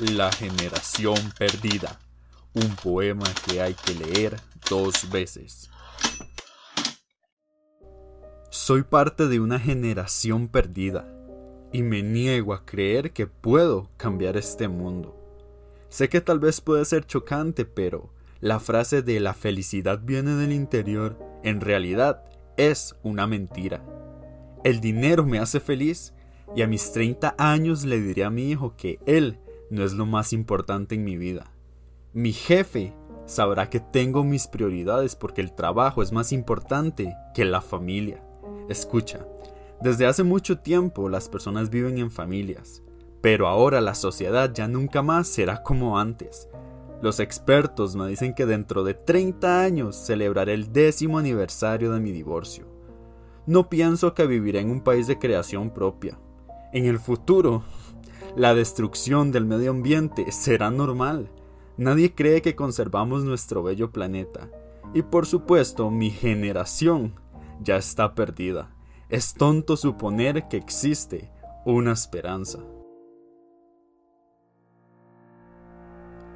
La generación perdida. Un poema que hay que leer dos veces. Soy parte de una generación perdida y me niego a creer que puedo cambiar este mundo. Sé que tal vez puede ser chocante, pero la frase de la felicidad viene del interior en realidad es una mentira. El dinero me hace feliz y a mis 30 años le diré a mi hijo que él no es lo más importante en mi vida. Mi jefe sabrá que tengo mis prioridades porque el trabajo es más importante que la familia. Escucha, desde hace mucho tiempo las personas viven en familias, pero ahora la sociedad ya nunca más será como antes. Los expertos me dicen que dentro de 30 años celebraré el décimo aniversario de mi divorcio. No pienso que viviré en un país de creación propia. En el futuro, la destrucción del medio ambiente será normal. Nadie cree que conservamos nuestro bello planeta. Y por supuesto, mi generación ya está perdida. Es tonto suponer que existe una esperanza.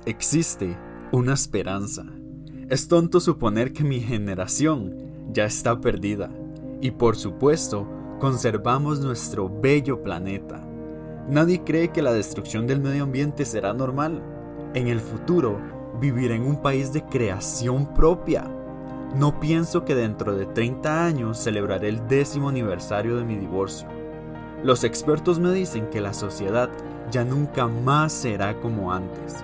Existe una esperanza. Es tonto suponer que mi generación ya está perdida. Y por supuesto, conservamos nuestro bello planeta. Nadie cree que la destrucción del medio ambiente será normal. En el futuro, viviré en un país de creación propia. No pienso que dentro de 30 años celebraré el décimo aniversario de mi divorcio. Los expertos me dicen que la sociedad ya nunca más será como antes.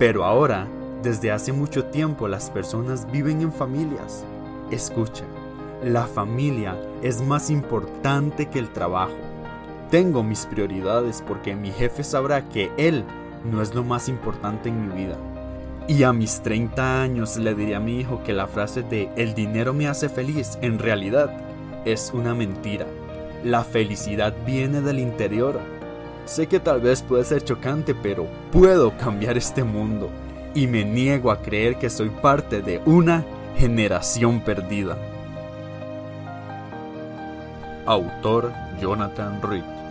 Pero ahora, desde hace mucho tiempo las personas viven en familias. Escucha, la familia es más importante que el trabajo. Tengo mis prioridades porque mi jefe sabrá que él no es lo más importante en mi vida. Y a mis 30 años le diré a mi hijo que la frase de el dinero me hace feliz en realidad es una mentira. La felicidad viene del interior. Sé que tal vez puede ser chocante, pero puedo cambiar este mundo. Y me niego a creer que soy parte de una generación perdida. Autor Jonathan Reed